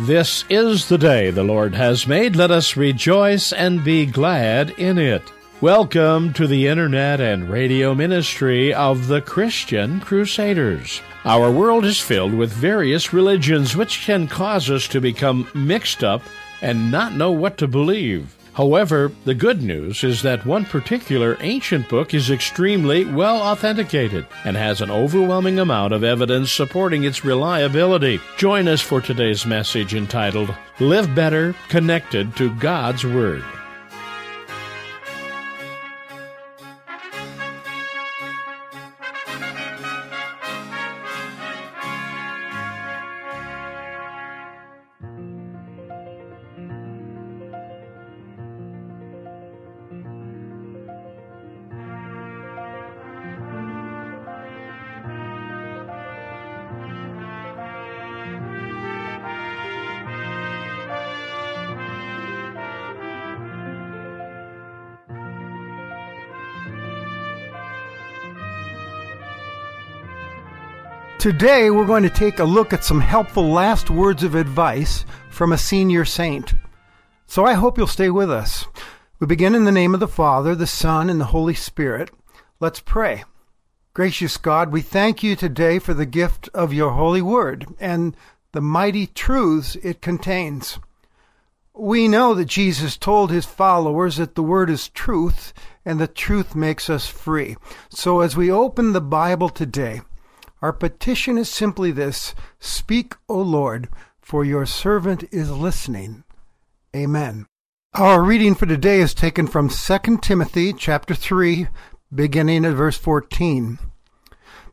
This is the day the Lord has made. Let us rejoice and be glad in it. Welcome to the Internet and radio ministry of the Christian Crusaders. Our world is filled with various religions which can cause us to become mixed up and not know what to believe. However, the good news is that one particular ancient book is extremely well authenticated and has an overwhelming amount of evidence supporting its reliability. Join us for today's message entitled Live Better Connected to God's Word. Today, we're going to take a look at some helpful last words of advice from a senior saint. So I hope you'll stay with us. We begin in the name of the Father, the Son, and the Holy Spirit. Let's pray. Gracious God, we thank you today for the gift of your holy word and the mighty truths it contains. We know that Jesus told his followers that the word is truth and the truth makes us free. So as we open the Bible today, our petition is simply this Speak, O Lord, for your servant is listening. Amen. Our reading for today is taken from 2 Timothy chapter 3, beginning at verse 14.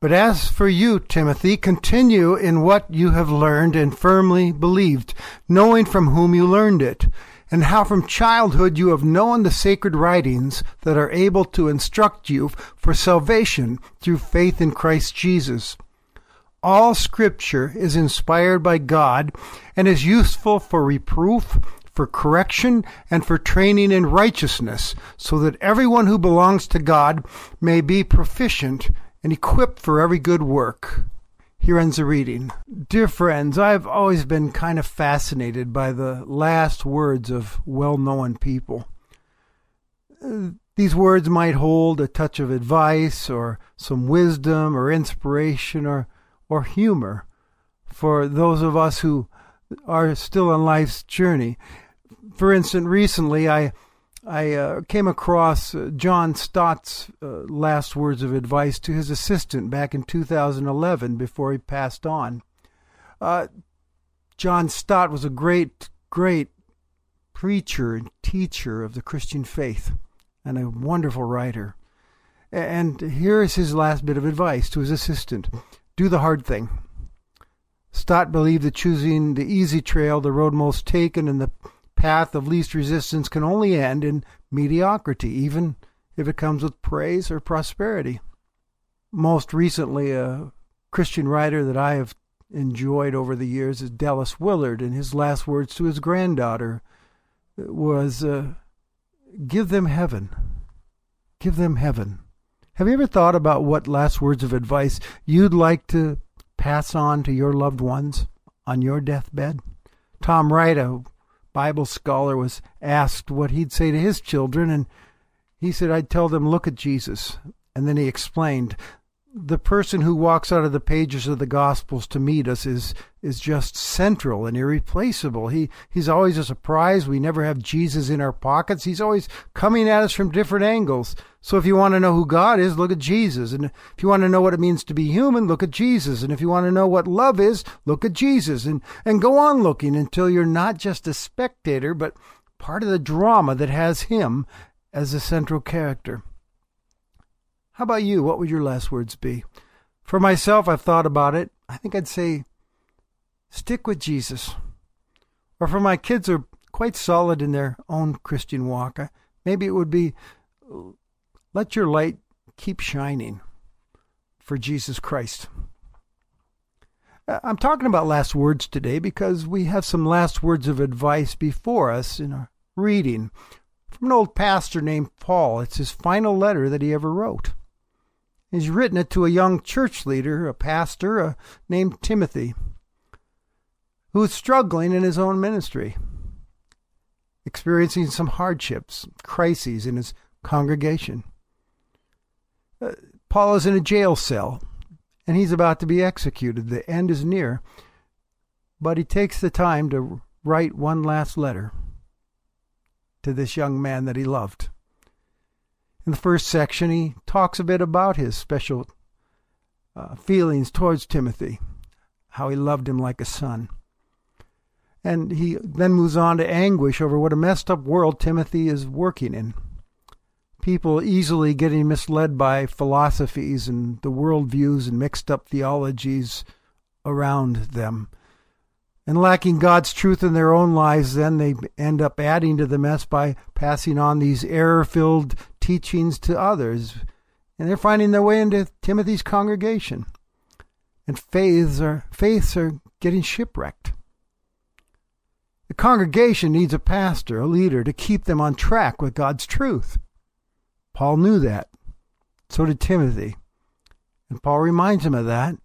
But as for you, Timothy, continue in what you have learned and firmly believed, knowing from whom you learned it and how from childhood you have known the sacred writings that are able to instruct you for salvation through faith in Christ Jesus. All scripture is inspired by God and is useful for reproof, for correction, and for training in righteousness, so that everyone who belongs to God may be proficient and equipped for every good work. Here ends the reading. Dear friends, I've always been kind of fascinated by the last words of well known people. These words might hold a touch of advice or some wisdom or inspiration or, or humor for those of us who are still on life's journey. For instance, recently I I uh, came across uh, John Stott's uh, last words of advice to his assistant back in 2011 before he passed on. Uh, John Stott was a great, great preacher and teacher of the Christian faith and a wonderful writer. And here is his last bit of advice to his assistant do the hard thing. Stott believed that choosing the easy trail, the road most taken, and the path of least resistance can only end in mediocrity, even if it comes with praise or prosperity. Most recently, a Christian writer that I have enjoyed over the years is Dallas Willard, and his last words to his granddaughter was, uh, Give them heaven. Give them heaven. Have you ever thought about what last words of advice you'd like to pass on to your loved ones on your deathbed? Tom Wright, a Bible scholar was asked what he'd say to his children, and he said, I'd tell them, look at Jesus. And then he explained, the person who walks out of the pages of the Gospels to meet us is is just central and irreplaceable. He he's always a surprise. We never have Jesus in our pockets. He's always coming at us from different angles. So if you want to know who God is, look at Jesus. And if you want to know what it means to be human, look at Jesus. And if you want to know what love is, look at Jesus. And and go on looking until you're not just a spectator, but part of the drama that has him as a central character. How about you? What would your last words be? For myself, I've thought about it. I think I'd say stick with Jesus. Or for my kids who are quite solid in their own Christian walk, maybe it would be let your light keep shining for Jesus Christ. I'm talking about last words today because we have some last words of advice before us in our reading from an old pastor named Paul. It's his final letter that he ever wrote. He's written it to a young church leader, a pastor uh, named Timothy, who's struggling in his own ministry, experiencing some hardships, crises in his congregation. Uh, Paul is in a jail cell and he's about to be executed. The end is near. But he takes the time to write one last letter to this young man that he loved. In the first section, he talks a bit about his special uh, feelings towards Timothy, how he loved him like a son. And he then moves on to anguish over what a messed up world Timothy is working in. People easily getting misled by philosophies and the worldviews and mixed up theologies around them. And lacking God's truth in their own lives, then they end up adding to the mess by passing on these error filled teachings to others. And they're finding their way into Timothy's congregation. And faiths are, faiths are getting shipwrecked. The congregation needs a pastor, a leader, to keep them on track with God's truth. Paul knew that. So did Timothy. And Paul reminds him of that.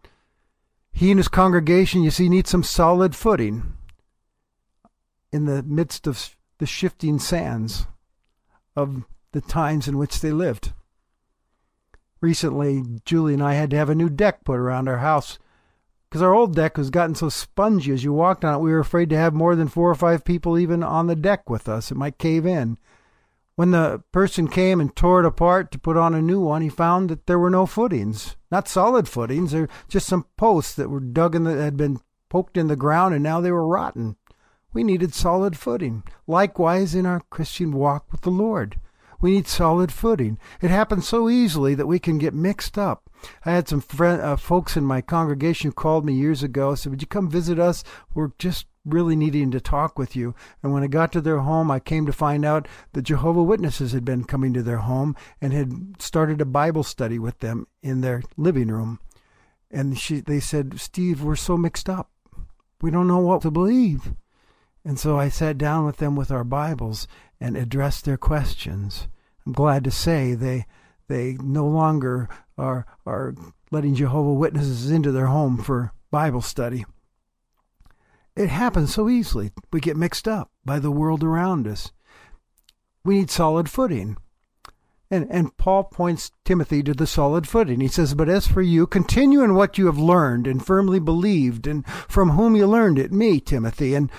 He and his congregation, you see, need some solid footing in the midst of the shifting sands of the times in which they lived. Recently, Julie and I had to have a new deck put around our house because our old deck was gotten so spongy as you walked on it, we were afraid to have more than four or five people even on the deck with us. It might cave in. When the person came and tore it apart to put on a new one, he found that there were no footings. Not solid footings, they're just some posts that were dug in the, had been poked in the ground and now they were rotten. We needed solid footing. Likewise in our Christian walk with the Lord. We need solid footing. It happens so easily that we can get mixed up. I had some friend, uh, folks in my congregation who called me years ago. Said, "Would you come visit us? We're just really needing to talk with you." And when I got to their home, I came to find out that Jehovah Witnesses had been coming to their home and had started a Bible study with them in their living room. And she, they said, "Steve, we're so mixed up. We don't know what to believe." And so I sat down with them with our Bibles and addressed their questions. I'm glad to say they they no longer are are letting Jehovah Witnesses into their home for Bible study. It happens so easily. We get mixed up by the world around us. We need solid footing. And, and Paul points Timothy to the solid footing. He says, But as for you, continue in what you have learned and firmly believed, and from whom you learned it, me, Timothy, and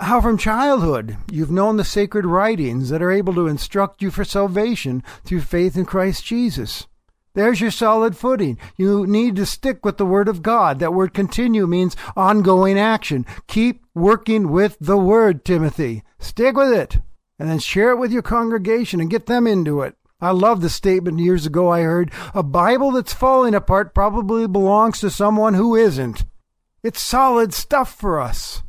how from childhood you've known the sacred writings that are able to instruct you for salvation through faith in Christ Jesus. There's your solid footing. You need to stick with the Word of God. That word continue means ongoing action. Keep working with the Word, Timothy. Stick with it. And then share it with your congregation and get them into it. I love the statement years ago I heard a Bible that's falling apart probably belongs to someone who isn't. It's solid stuff for us.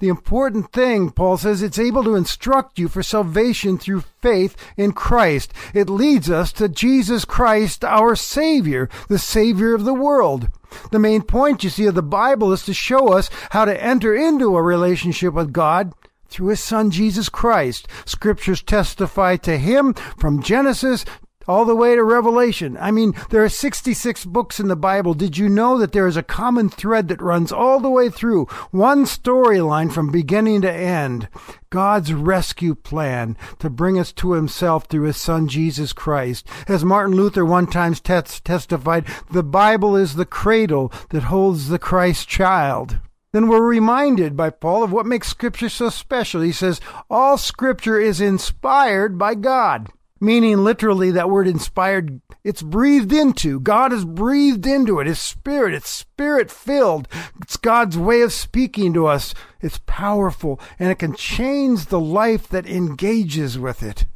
The important thing, Paul says, it's able to instruct you for salvation through faith in Christ. It leads us to Jesus Christ, our Savior, the Savior of the world. The main point, you see, of the Bible is to show us how to enter into a relationship with God through His Son, Jesus Christ. Scriptures testify to Him from Genesis all the way to Revelation. I mean, there are 66 books in the Bible. Did you know that there is a common thread that runs all the way through one storyline from beginning to end? God's rescue plan to bring us to himself through his son Jesus Christ. As Martin Luther one time tes- testified, the Bible is the cradle that holds the Christ child then we're reminded by Paul of what makes Scripture so special. He says, All Scripture is inspired by God meaning literally that word inspired, it's breathed into. God has breathed into it. His spirit, it's spirit filled. It's God's way of speaking to us. It's powerful and it can change the life that engages with it.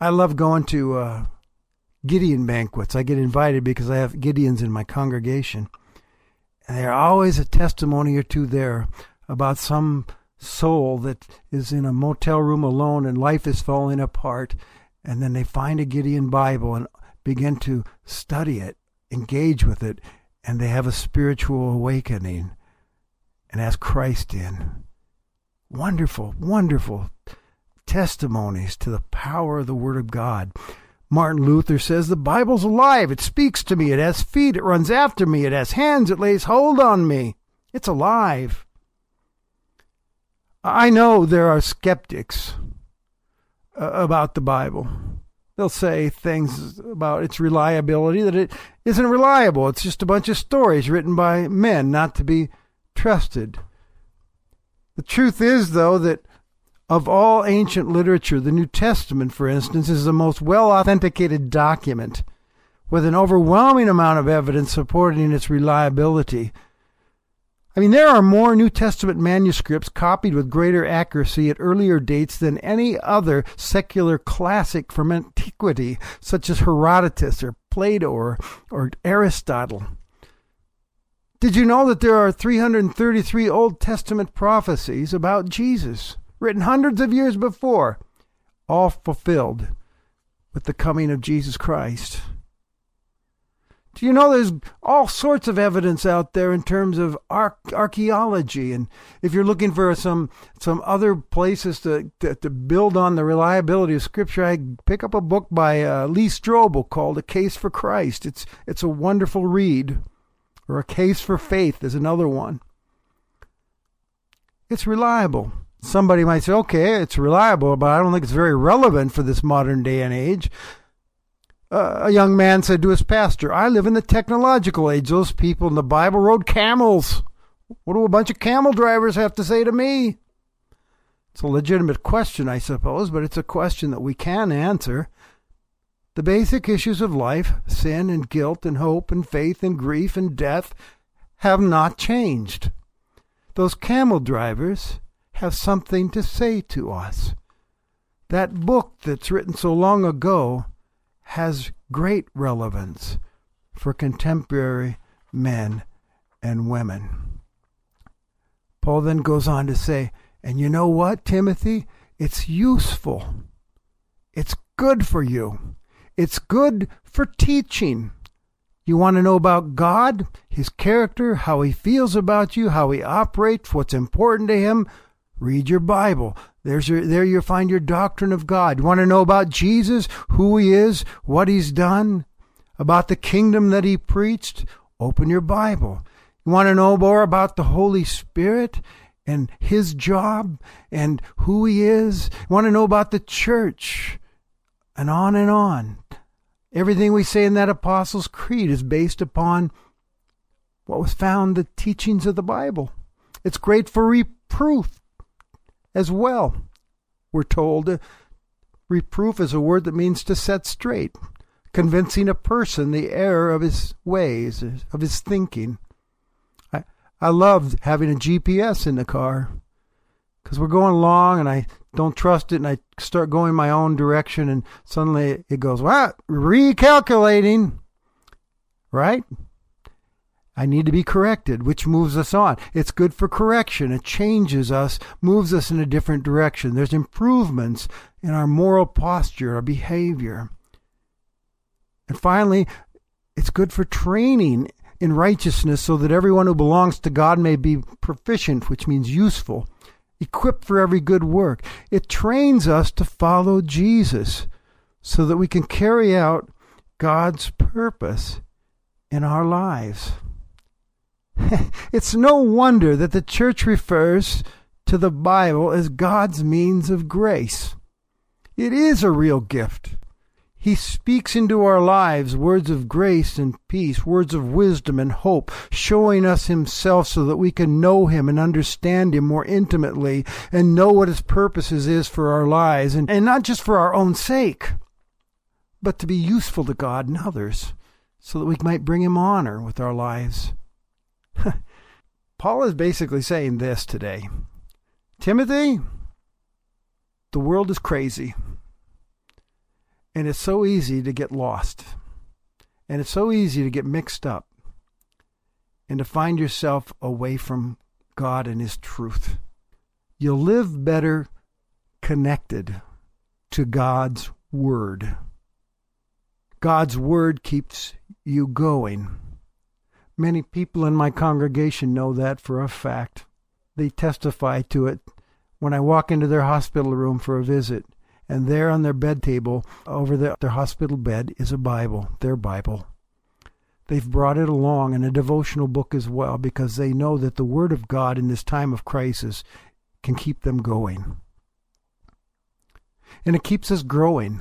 I love going to uh, Gideon banquets. I get invited because I have Gideons in my congregation. And there's always a testimony or two there about some soul that is in a motel room alone and life is falling apart and then they find a Gideon Bible and begin to study it, engage with it, and they have a spiritual awakening and ask Christ in. Wonderful, wonderful testimonies to the power of the Word of God. Martin Luther says the Bible's alive. It speaks to me. It has feet. It runs after me. It has hands. It lays hold on me. It's alive. I know there are skeptics uh, about the Bible. They'll say things about its reliability that it isn't reliable. It's just a bunch of stories written by men not to be trusted. The truth is, though, that of all ancient literature, the New Testament, for instance, is the most well authenticated document with an overwhelming amount of evidence supporting its reliability. I mean, there are more New Testament manuscripts copied with greater accuracy at earlier dates than any other secular classic from antiquity, such as Herodotus or Plato or, or Aristotle. Did you know that there are 333 Old Testament prophecies about Jesus, written hundreds of years before, all fulfilled with the coming of Jesus Christ? Do you know there's all sorts of evidence out there in terms of archaeology, and if you're looking for some some other places to, to, to build on the reliability of Scripture, I pick up a book by uh, Lee Strobel called "A Case for Christ." It's it's a wonderful read, or "A Case for Faith" is another one. It's reliable. Somebody might say, "Okay, it's reliable, but I don't think it's very relevant for this modern day and age." A young man said to his pastor, I live in the technological age. Those people in the Bible rode camels. What do a bunch of camel drivers have to say to me? It's a legitimate question, I suppose, but it's a question that we can answer. The basic issues of life, sin and guilt and hope and faith and grief and death, have not changed. Those camel drivers have something to say to us. That book that's written so long ago has great relevance for contemporary men and women. Paul then goes on to say, and you know what, Timothy? It's useful. It's good for you. It's good for teaching. You want to know about God, His character, how He feels about you, how He operates, what's important to Him? Read your Bible. There's your, there you find your doctrine of God. You want to know about Jesus, who he is, what he's done, about the kingdom that he preached? Open your Bible. You want to know more about the Holy Spirit and his job and who he is? You want to know about the church? And on and on. Everything we say in that Apostles' Creed is based upon what was found the teachings of the Bible. It's great for reproof, as well. We're told reproof is a word that means to set straight, convincing a person the error of his ways, of his thinking. I, I love having a GPS in the car because we're going along and I don't trust it and I start going my own direction and suddenly it goes, what? Recalculating. Right? I need to be corrected, which moves us on. It's good for correction. It changes us, moves us in a different direction. There's improvements in our moral posture, our behavior. And finally, it's good for training in righteousness so that everyone who belongs to God may be proficient, which means useful, equipped for every good work. It trains us to follow Jesus so that we can carry out God's purpose in our lives. it's no wonder that the church refers to the Bible as God's means of grace. It is a real gift. He speaks into our lives words of grace and peace, words of wisdom and hope, showing us Himself so that we can know Him and understand Him more intimately and know what His purposes is for our lives, and, and not just for our own sake, but to be useful to God and others, so that we might bring Him honor with our lives. Paul is basically saying this today Timothy, the world is crazy. And it's so easy to get lost. And it's so easy to get mixed up and to find yourself away from God and His truth. You'll live better connected to God's Word. God's Word keeps you going. Many people in my congregation know that for a fact. They testify to it when I walk into their hospital room for a visit, and there on their bed table, over the, their hospital bed, is a Bible, their Bible. They've brought it along and a devotional book as well because they know that the Word of God in this time of crisis can keep them going. And it keeps us growing,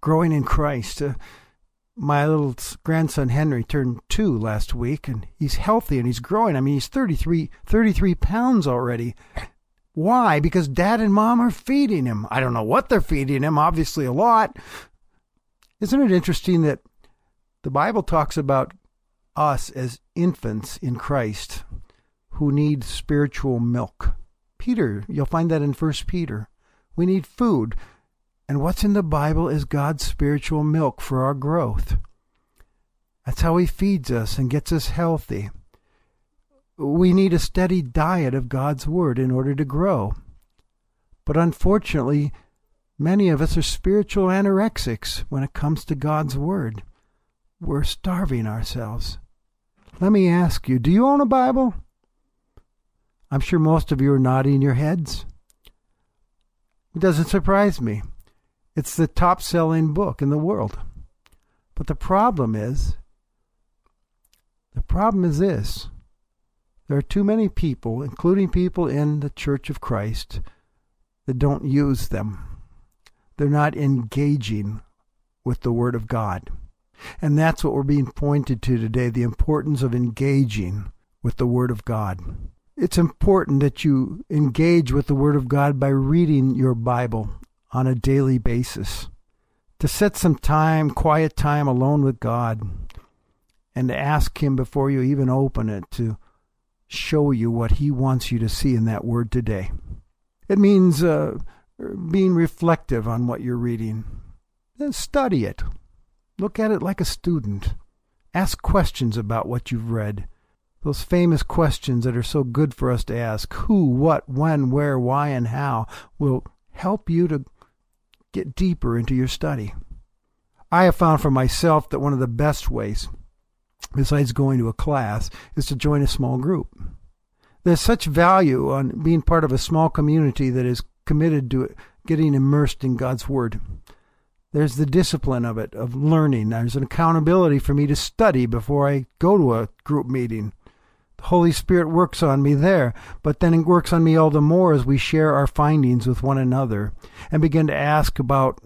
growing in Christ. Uh, my little grandson Henry turned two last week, and he's healthy and he's growing. I mean, he's 33, 33 pounds already. Why? Because dad and mom are feeding him. I don't know what they're feeding him, obviously a lot. Isn't it interesting that the Bible talks about us as infants in Christ who need spiritual milk? Peter, you'll find that in First Peter. We need food. And what's in the Bible is God's spiritual milk for our growth. That's how He feeds us and gets us healthy. We need a steady diet of God's Word in order to grow. But unfortunately, many of us are spiritual anorexics when it comes to God's Word. We're starving ourselves. Let me ask you do you own a Bible? I'm sure most of you are nodding your heads. It doesn't surprise me. It's the top selling book in the world. But the problem is, the problem is this there are too many people, including people in the Church of Christ, that don't use them. They're not engaging with the Word of God. And that's what we're being pointed to today the importance of engaging with the Word of God. It's important that you engage with the Word of God by reading your Bible on a daily basis, to set some time, quiet time alone with God, and to ask Him before you even open it to show you what He wants you to see in that word today. It means uh, being reflective on what you're reading. Then study it. Look at it like a student. Ask questions about what you've read. Those famous questions that are so good for us to ask who, what, when, where, why, and how will help you to get deeper into your study. I have found for myself that one of the best ways, besides going to a class, is to join a small group. There's such value on being part of a small community that is committed to getting immersed in God's Word. There's the discipline of it, of learning. There's an accountability for me to study before I go to a group meeting. The Holy Spirit works on me there, but then it works on me all the more as we share our findings with one another and begin to ask about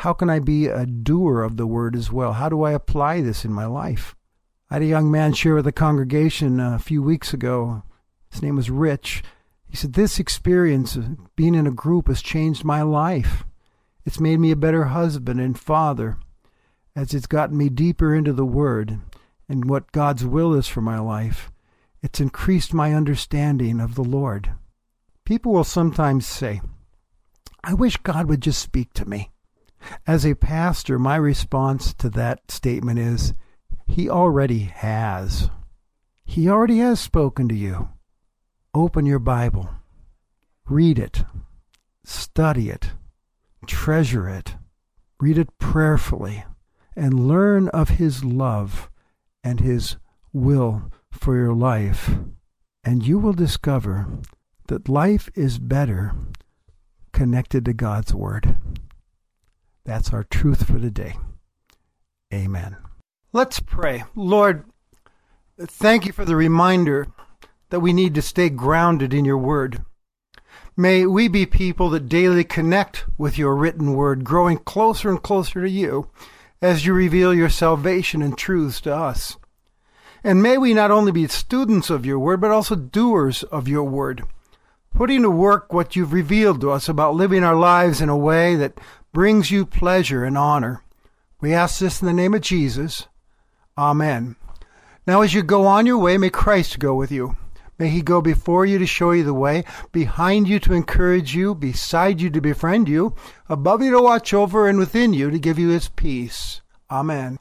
how can I be a doer of the word as well? How do I apply this in my life? I had a young man share with the congregation uh, a few weeks ago. His name was Rich. He said, This experience of being in a group has changed my life. It's made me a better husband and father as it's gotten me deeper into the Word and what God's will is for my life. It's increased my understanding of the Lord. People will sometimes say, I wish God would just speak to me. As a pastor, my response to that statement is, He already has. He already has spoken to you. Open your Bible, read it, study it, treasure it, read it prayerfully, and learn of His love and His will for your life, and you will discover that life is better connected to God's Word. That's our truth for today. Amen. Let's pray. Lord, thank you for the reminder that we need to stay grounded in your Word. May we be people that daily connect with your written Word, growing closer and closer to you as you reveal your salvation and truths to us. And may we not only be students of your word, but also doers of your word, putting to work what you've revealed to us about living our lives in a way that brings you pleasure and honor. We ask this in the name of Jesus. Amen. Now, as you go on your way, may Christ go with you. May he go before you to show you the way, behind you to encourage you, beside you to befriend you, above you to watch over, and within you to give you his peace. Amen.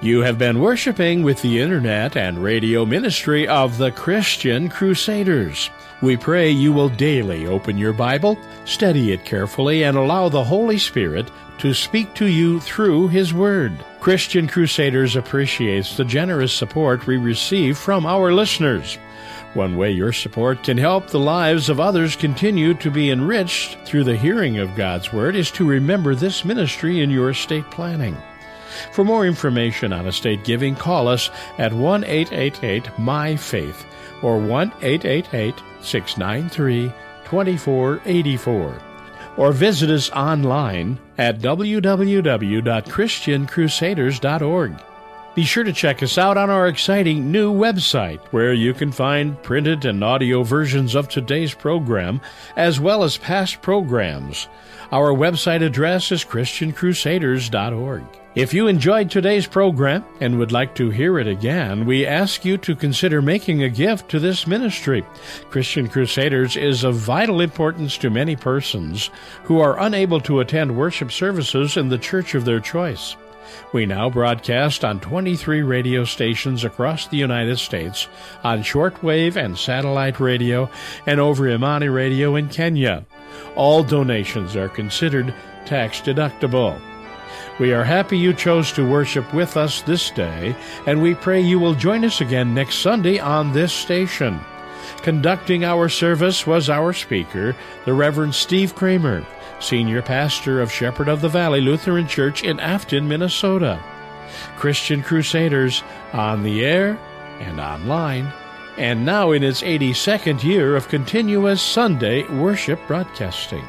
You have been worshiping with the internet and radio ministry of the Christian Crusaders. We pray you will daily open your Bible, study it carefully, and allow the Holy Spirit to speak to you through His Word. Christian Crusaders appreciates the generous support we receive from our listeners. One way your support can help the lives of others continue to be enriched through the hearing of God's Word is to remember this ministry in your estate planning. For more information on estate giving, call us at 1 888 My Faith or 1 888 693 2484 or visit us online at www.christiancrusaders.org. Be sure to check us out on our exciting new website, where you can find printed and audio versions of today's program, as well as past programs. Our website address is ChristianCrusaders.org. If you enjoyed today's program and would like to hear it again, we ask you to consider making a gift to this ministry. Christian Crusaders is of vital importance to many persons who are unable to attend worship services in the church of their choice. We now broadcast on 23 radio stations across the United States, on shortwave and satellite radio, and over Imani Radio in Kenya. All donations are considered tax deductible. We are happy you chose to worship with us this day, and we pray you will join us again next Sunday on this station. Conducting our service was our speaker, the Reverend Steve Kramer, Senior Pastor of Shepherd of the Valley Lutheran Church in Afton, Minnesota. Christian Crusaders on the air and online, and now in its 82nd year of continuous Sunday worship broadcasting.